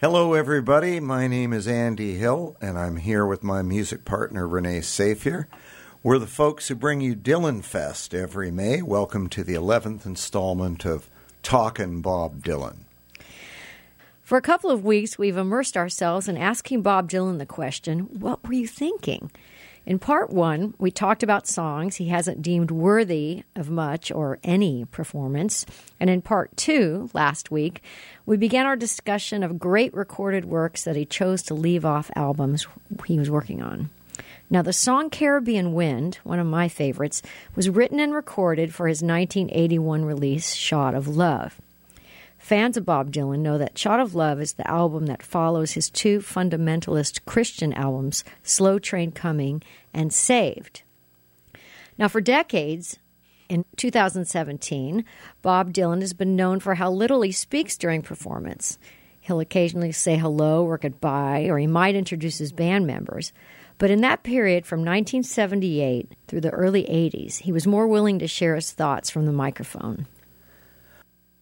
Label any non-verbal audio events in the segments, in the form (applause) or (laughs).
Hello, everybody. My name is Andy Hill, and I'm here with my music partner, Renee Safier. We're the folks who bring you Dylan Fest every May. Welcome to the 11th installment of Talkin' Bob Dylan. For a couple of weeks, we've immersed ourselves in asking Bob Dylan the question, What were you thinking? In part one, we talked about songs he hasn't deemed worthy of much or any performance. And in part two, last week, we began our discussion of great recorded works that he chose to leave off albums he was working on. Now, the song Caribbean Wind, one of my favorites, was written and recorded for his 1981 release, Shot of Love. Fans of Bob Dylan know that Shot of Love is the album that follows his two fundamentalist Christian albums, Slow Train Coming and Saved. Now, for decades, in 2017, Bob Dylan has been known for how little he speaks during performance. He'll occasionally say hello or goodbye, or he might introduce his band members. But in that period from 1978 through the early 80s, he was more willing to share his thoughts from the microphone.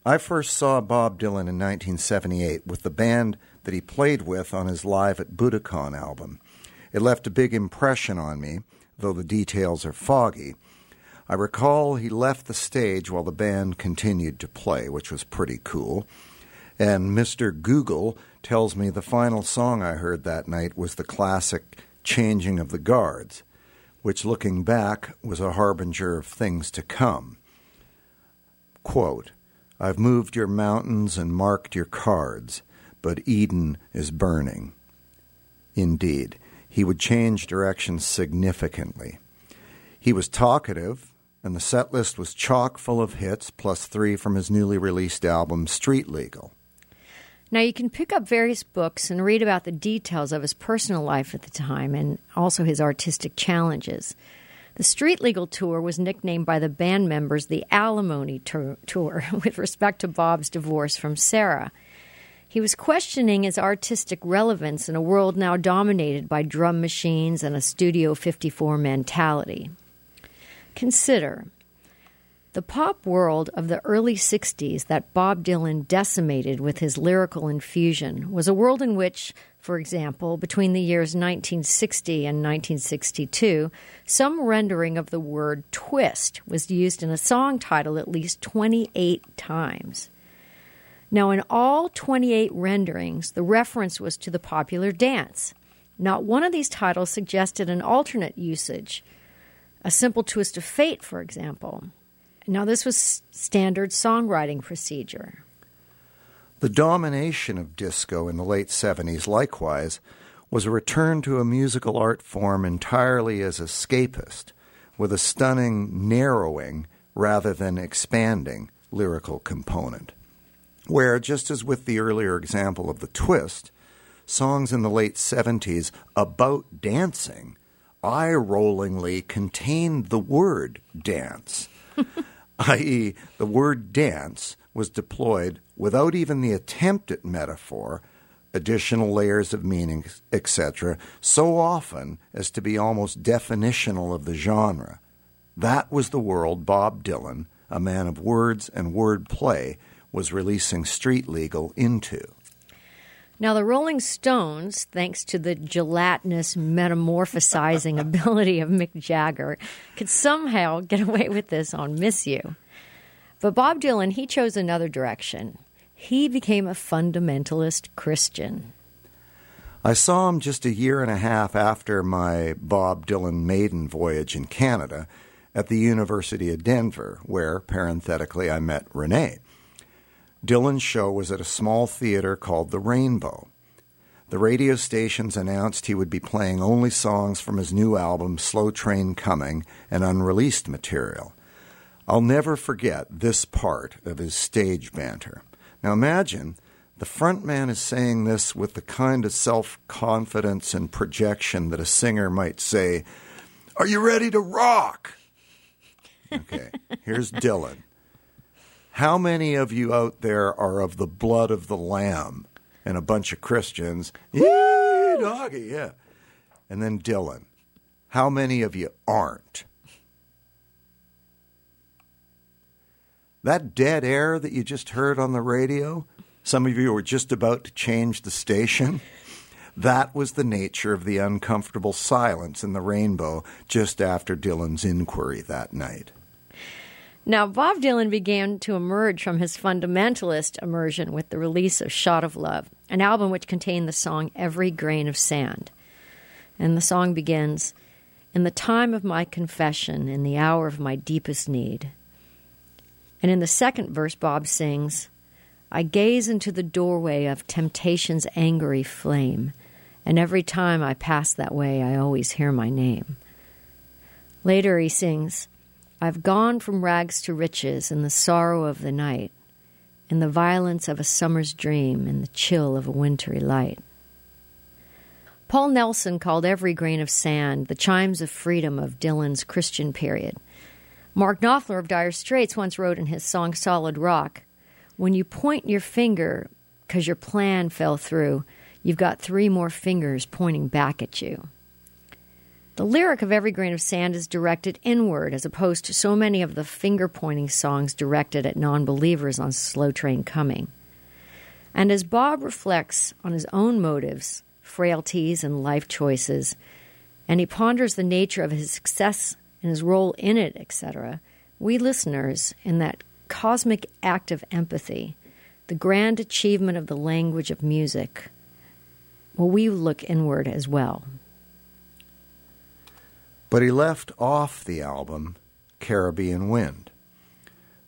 I first saw Bob Dylan in 1978 with the band that he played with on his Live at Budokan album. It left a big impression on me, though the details are foggy. I recall he left the stage while the band continued to play, which was pretty cool. And Mr. Google tells me the final song I heard that night was the classic Changing of the Guards, which looking back was a harbinger of things to come. Quote, I've moved your mountains and marked your cards, but Eden is burning. Indeed, he would change direction significantly. He was talkative, and the set list was chock full of hits, plus three from his newly released album, Street Legal. Now, you can pick up various books and read about the details of his personal life at the time and also his artistic challenges. The Street Legal Tour was nicknamed by the band members the Alimony Tour, tour (laughs) with respect to Bob's divorce from Sarah. He was questioning his artistic relevance in a world now dominated by drum machines and a Studio 54 mentality. Consider the pop world of the early 60s that Bob Dylan decimated with his lyrical infusion was a world in which, for example, between the years 1960 and 1962, some rendering of the word twist was used in a song title at least 28 times. Now, in all 28 renderings, the reference was to the popular dance. Not one of these titles suggested an alternate usage. A simple twist of fate, for example. Now, this was standard songwriting procedure. The domination of disco in the late 70s, likewise, was a return to a musical art form entirely as escapist, with a stunning narrowing rather than expanding lyrical component. Where, just as with the earlier example of the twist, songs in the late 70s about dancing eye rollingly contained the word dance (laughs) i.e., the word dance was deployed without even the attempt at metaphor, additional layers of meaning, etc., so often as to be almost definitional of the genre. That was the world Bob Dylan, a man of words and word play, was releasing Street Legal into. Now, the Rolling Stones, thanks to the gelatinous metamorphosizing (laughs) ability of Mick Jagger, could somehow get away with this on Miss You. But Bob Dylan, he chose another direction. He became a fundamentalist Christian. I saw him just a year and a half after my Bob Dylan maiden voyage in Canada at the University of Denver, where, parenthetically, I met Renee. Dylan's show was at a small theater called The Rainbow. The radio stations announced he would be playing only songs from his new album, Slow Train Coming, and unreleased material. I'll never forget this part of his stage banter. Now imagine the front man is saying this with the kind of self confidence and projection that a singer might say, Are you ready to rock? Okay, here's Dylan. How many of you out there are of the blood of the Lamb? And a bunch of Christians, yeah, doggy, yeah. And then Dylan. How many of you aren't? That dead air that you just heard on the radio Some of you were just about to change the station. That was the nature of the uncomfortable silence in the rainbow just after Dylan's inquiry that night. Now, Bob Dylan began to emerge from his fundamentalist immersion with the release of Shot of Love, an album which contained the song Every Grain of Sand. And the song begins In the time of my confession, in the hour of my deepest need. And in the second verse, Bob sings, I gaze into the doorway of temptation's angry flame and every time I pass that way, I always hear my name. Later, he sings, I've gone from rags to riches in the sorrow of the night, in the violence of a summer's dream, in the chill of a wintry light. Paul Nelson called every grain of sand the chimes of freedom of Dylan's Christian period. Mark Knopfler of Dire Straits once wrote in his song Solid Rock When you point your finger because your plan fell through, you've got three more fingers pointing back at you. The lyric of Every Grain of Sand is directed inward, as opposed to so many of the finger pointing songs directed at non believers on Slow Train Coming. And as Bob reflects on his own motives, frailties, and life choices, and he ponders the nature of his success and his role in it, etc., we listeners, in that cosmic act of empathy, the grand achievement of the language of music, well, we look inward as well. But he left off the album Caribbean Wind.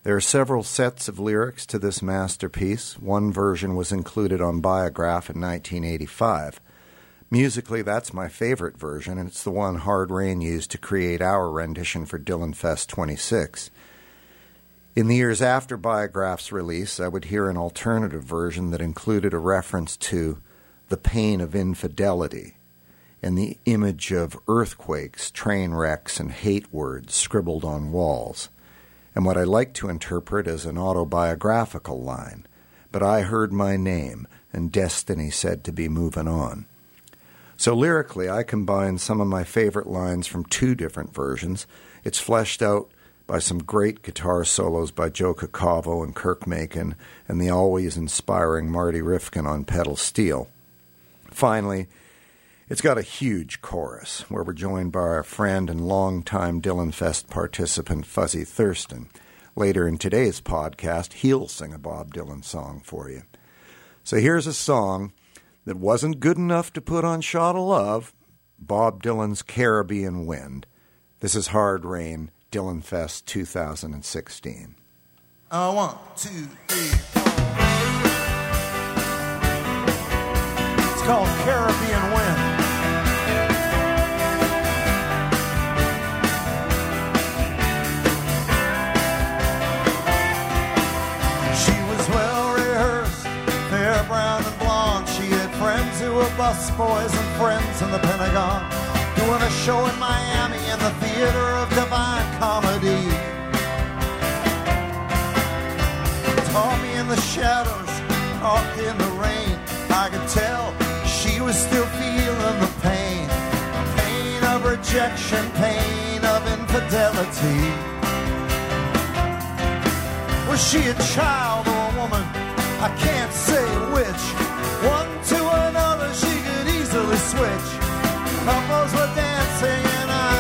There are several sets of lyrics to this masterpiece. One version was included on Biograph in 1985. Musically, that's my favorite version, and it's the one Hard Rain used to create our rendition for Dylan Fest 26. In the years after Biograph's release, I would hear an alternative version that included a reference to the pain of infidelity and the image of earthquakes, train wrecks, and hate words scribbled on walls, and what I like to interpret as an autobiographical line. But I heard my name, and destiny said to be moving on. So lyrically, I combine some of my favorite lines from two different versions. It's fleshed out by some great guitar solos by Joe Caccavo and Kirk Macon, and the always inspiring Marty Rifkin on pedal steel. Finally, it's got a huge chorus where we're joined by our friend and longtime Dylan Fest participant Fuzzy Thurston. Later in today's podcast, he'll sing a Bob Dylan song for you. So here's a song that wasn't good enough to put on Shot of Love Bob Dylan's Caribbean Wind. This is Hard Rain, Dylan Fest 2016. Uh, one, two, three, four. It's called Caribbean Wind. Bus boys and friends in the Pentagon. Doing a show in Miami in the Theater of Divine Comedy. Taught me in the shadows, talked in the rain. I could tell she was still feeling the pain. Pain of rejection, pain of infidelity. Was she a child or a woman? I can't say which. Switch. Couples were dancing and I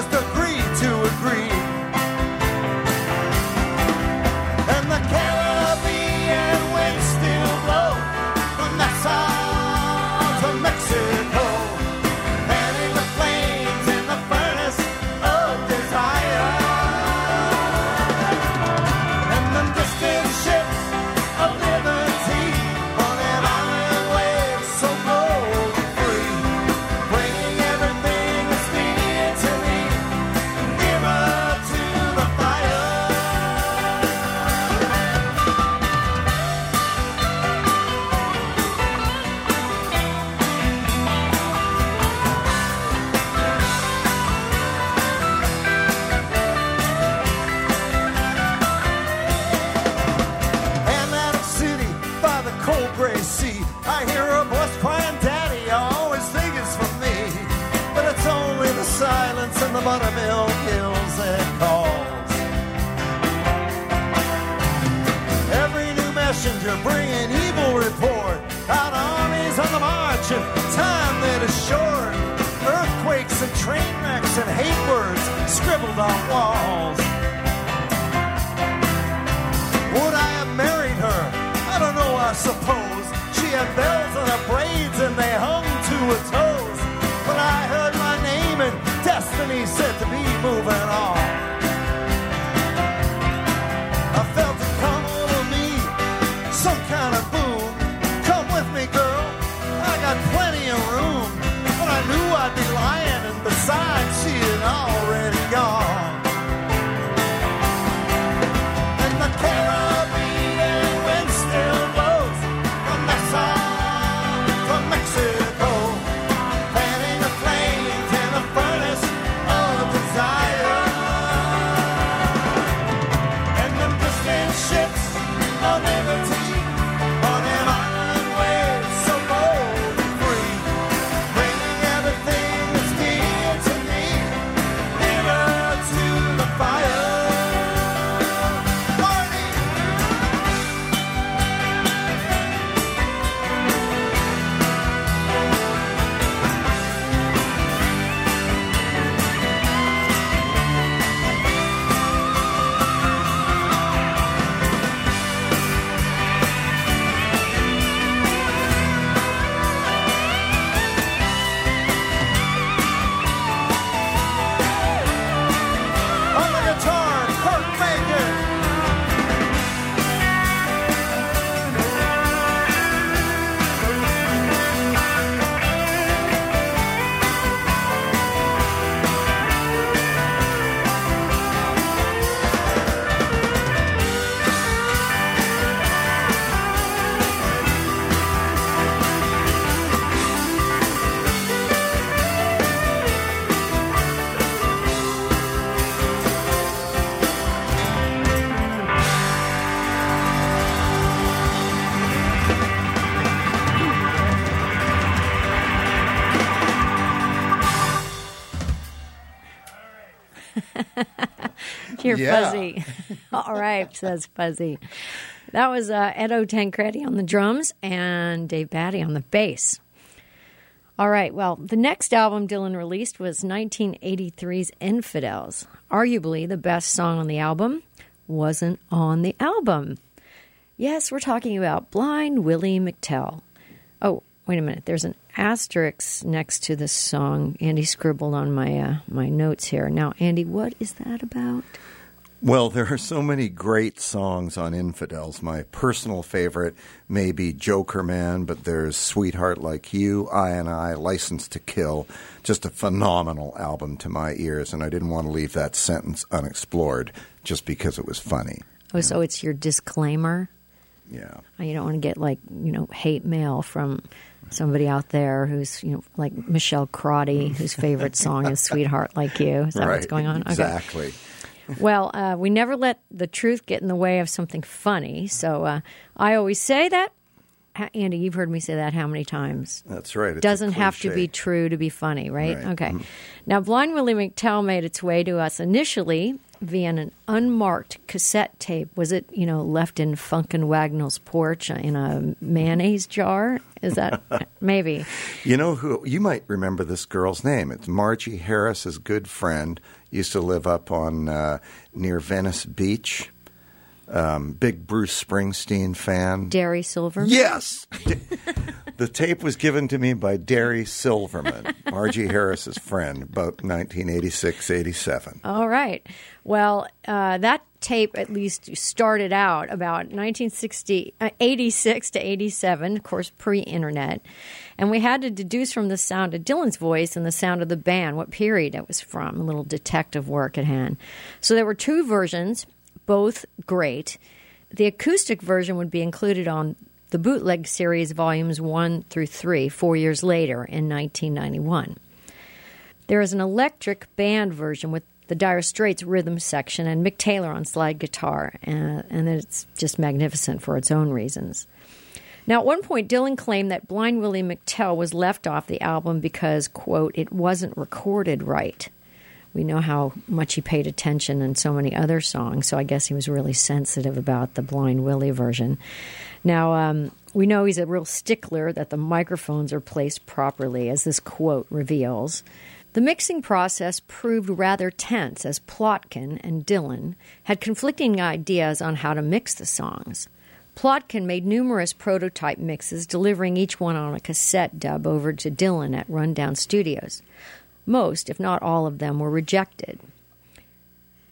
just agree to agree. the buttermilk hills that calls. Every new messenger bringing evil report. Out armies on the march and time that is short. Earthquakes and train wrecks and hate words scribbled on walls. Would I have married her? I don't know, I suppose. She had bells on her braids and they hung to a toe destiny said to be moving on. (laughs) You're fuzzy. (laughs) All right, says Fuzzy. That was uh, Edo Tancredi on the drums and Dave Batty on the bass. All right, well, the next album Dylan released was 1983's Infidels. Arguably the best song on the album wasn't on the album. Yes, we're talking about Blind Willie McTell. Oh, wait a minute, there's an asterisk next to the song. Andy scribbled on my uh, my notes here. Now, Andy, what is that about? Well, there are so many great songs on infidels. My personal favorite may be Joker Man, but there's Sweetheart Like You, I and I, License to Kill. Just a phenomenal album to my ears, and I didn't want to leave that sentence unexplored just because it was funny. Oh, so it's your disclaimer? Yeah. You don't want to get like you know hate mail from somebody out there who's you know like Michelle Crotty, whose favorite song is "Sweetheart Like You." Is that right. what's going on? Okay. Exactly. Well, uh, we never let the truth get in the way of something funny. So uh, I always say that. Andy, you've heard me say that how many times? That's right. It's a Doesn't have to be true to be funny, right? Right. Okay. Now, Blind Willie McTell made its way to us initially via an unmarked cassette tape. Was it, you know, left in Funk and Wagnall's porch in a mayonnaise jar? Is that (laughs) maybe? You know who? You might remember this girl's name. It's Margie Harris's good friend. Used to live up on uh, near Venice Beach. Um, big Bruce Springsteen fan. Derry Silverman? Yes. (laughs) the tape was given to me by Derry Silverman, (laughs) Margie Harris's friend, about 1986 87. All right. Well, uh, that tape at least started out about 1960, uh, 86 to 87, of course, pre internet. And we had to deduce from the sound of Dylan's voice and the sound of the band what period it was from, a little detective work at hand. So there were two versions, both great. The acoustic version would be included on the bootleg series, volumes one through three, four years later in 1991. There is an electric band version with the Dire Straits rhythm section and Mick Taylor on slide guitar, uh, and it's just magnificent for its own reasons. Now, at one point, Dylan claimed that Blind Willie McTell was left off the album because, quote, it wasn't recorded right. We know how much he paid attention in so many other songs, so I guess he was really sensitive about the Blind Willie version. Now, um, we know he's a real stickler that the microphones are placed properly, as this quote reveals. The mixing process proved rather tense as Plotkin and Dylan had conflicting ideas on how to mix the songs. Plotkin made numerous prototype mixes, delivering each one on a cassette dub over to Dylan at Rundown Studios. Most, if not all of them, were rejected.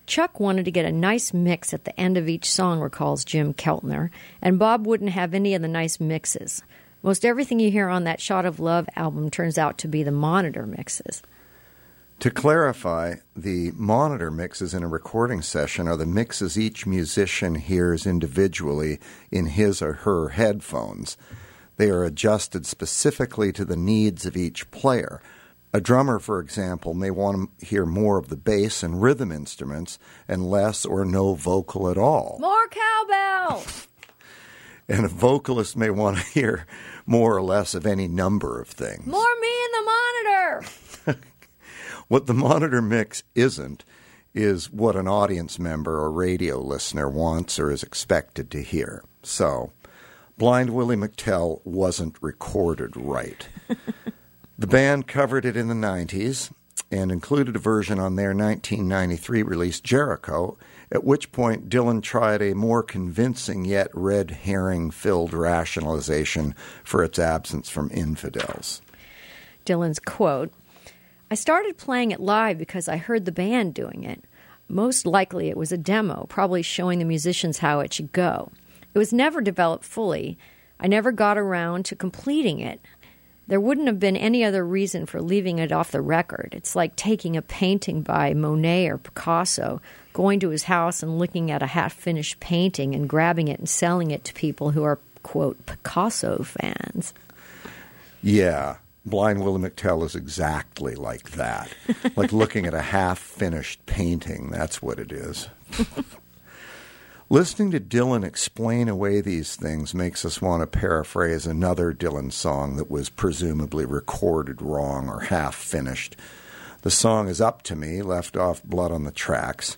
Chuck wanted to get a nice mix at the end of each song, recalls Jim Keltner, and Bob wouldn't have any of the nice mixes. Most everything you hear on that Shot of Love album turns out to be the monitor mixes. To clarify, the monitor mixes in a recording session are the mixes each musician hears individually in his or her headphones. They are adjusted specifically to the needs of each player. A drummer, for example, may want to hear more of the bass and rhythm instruments and less or no vocal at all. More cowbell! (laughs) And a vocalist may want to hear more or less of any number of things. More me in the monitor! (laughs) What the monitor mix isn't is what an audience member or radio listener wants or is expected to hear. So, Blind Willie McTell wasn't recorded right. (laughs) the band covered it in the 90s and included a version on their 1993 release, Jericho, at which point Dylan tried a more convincing yet red herring filled rationalization for its absence from infidels. Dylan's quote I started playing it live because I heard the band doing it. Most likely it was a demo, probably showing the musicians how it should go. It was never developed fully. I never got around to completing it. There wouldn't have been any other reason for leaving it off the record. It's like taking a painting by Monet or Picasso, going to his house and looking at a half finished painting and grabbing it and selling it to people who are, quote, Picasso fans. Yeah, Blind Willie McTell is exactly like that. like looking at a half finished painting. That's what it is. (laughs) Listening to Dylan explain away these things makes us want to paraphrase another Dylan song that was presumably recorded wrong or half finished. The song is Up to Me, left off Blood on the Tracks.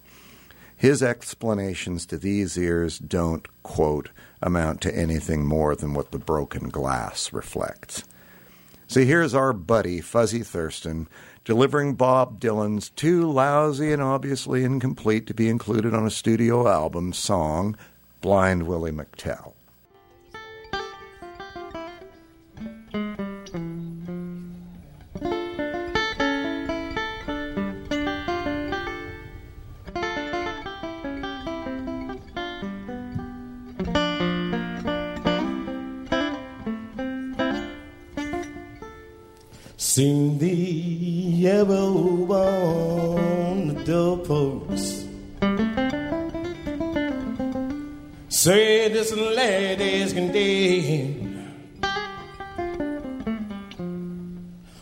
His explanations to these ears don't, quote, amount to anything more than what the broken glass reflects. So here's our buddy, Fuzzy Thurston, delivering Bob Dylan's too lousy and obviously incomplete to be included on a studio album song, Blind Willie McTell.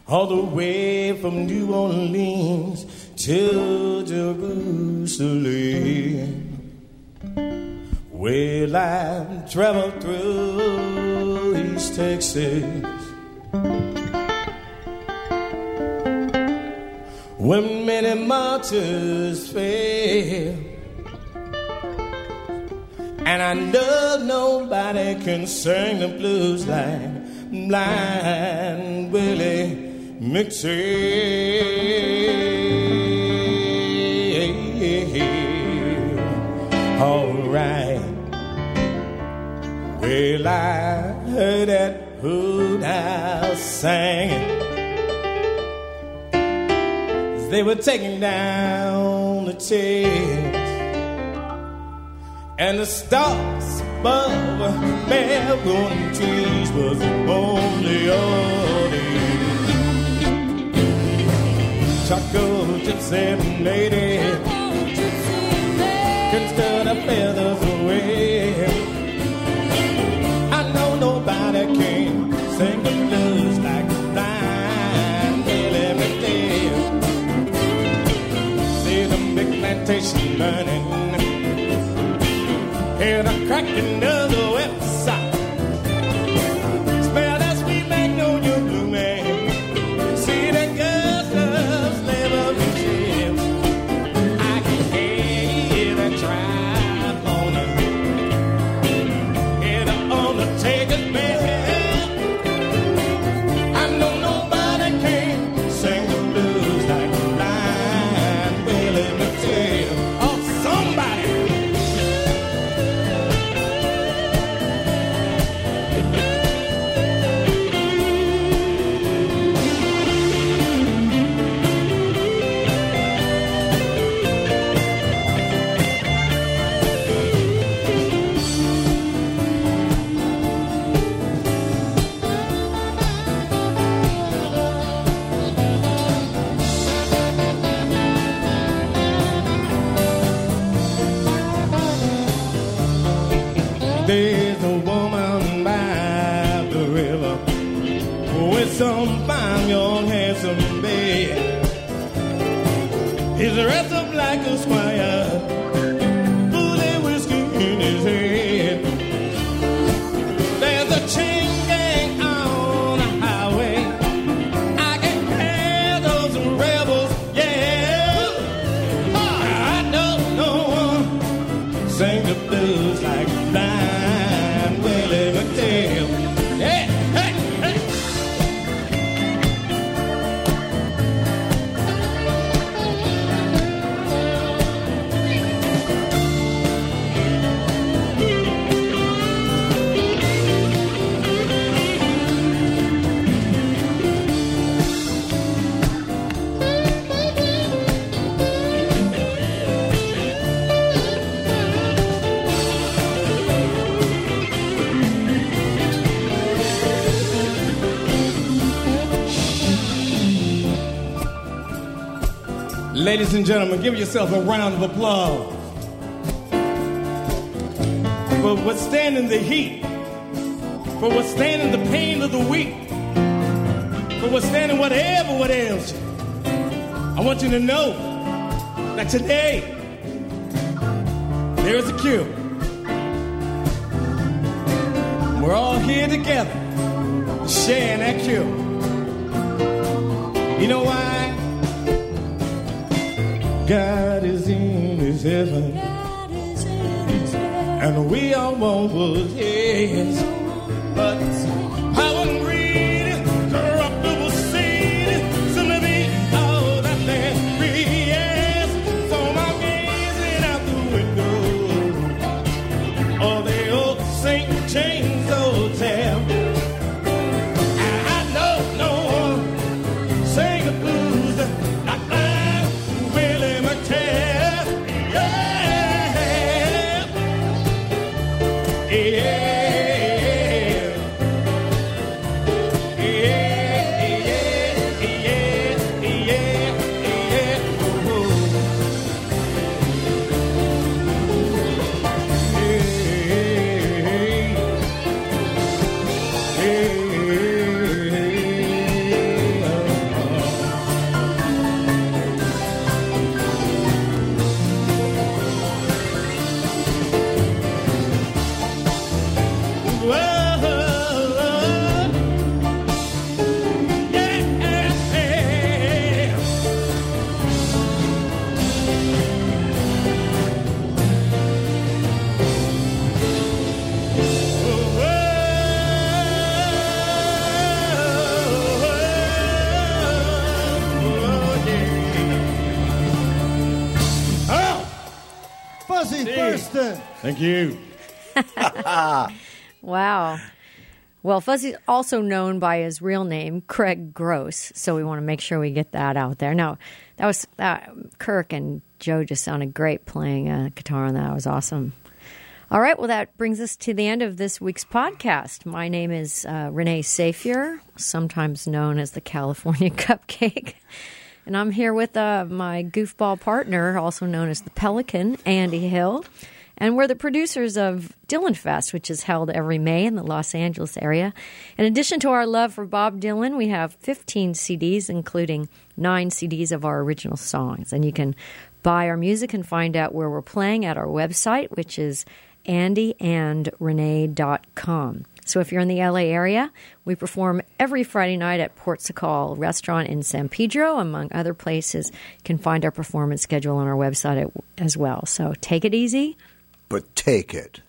All the way from New Orleans to Jerusalem. Well, I traveled through East Texas. When many martyrs fell. And I know nobody can sing the blues like Blind Willie McTell. All right. Well, I heard that hood house singing. They were taking down the chairs and the stars above bare trees was only audience. Choco gypsy lady can stir the feathers away. I know nobody can sing the blues like blind Billy McDale. See the big plantation burning. Hear the cracking of with some fine young handsome babe. He's dressed up like a squire, Ladies and gentlemen, give yourself a round of applause for withstanding the heat, for withstanding the pain of the week, for withstanding whatever what ails you. I want you to know that today there is a cure. We're all here together sharing that cure. You know why? God is in his heaven. And we was his. But Thank you. (laughs) Wow. Well, Fuzzy's also known by his real name, Craig Gross. So we want to make sure we get that out there. Now, that was uh, Kirk and Joe just sounded great playing uh, guitar on that. It was awesome. All right. Well, that brings us to the end of this week's podcast. My name is uh, Renee Safier, sometimes known as the California (laughs) Cupcake. And I'm here with uh, my goofball partner, also known as the Pelican, Andy Hill. And we're the producers of Dylan Fest, which is held every May in the Los Angeles area. In addition to our love for Bob Dylan, we have 15 CDs, including nine CDs of our original songs. And you can buy our music and find out where we're playing at our website, which is andyandrenee.com. So if you're in the LA area, we perform every Friday night at Ports O' Call Restaurant in San Pedro, among other places. You can find our performance schedule on our website as well. So take it easy. But take it.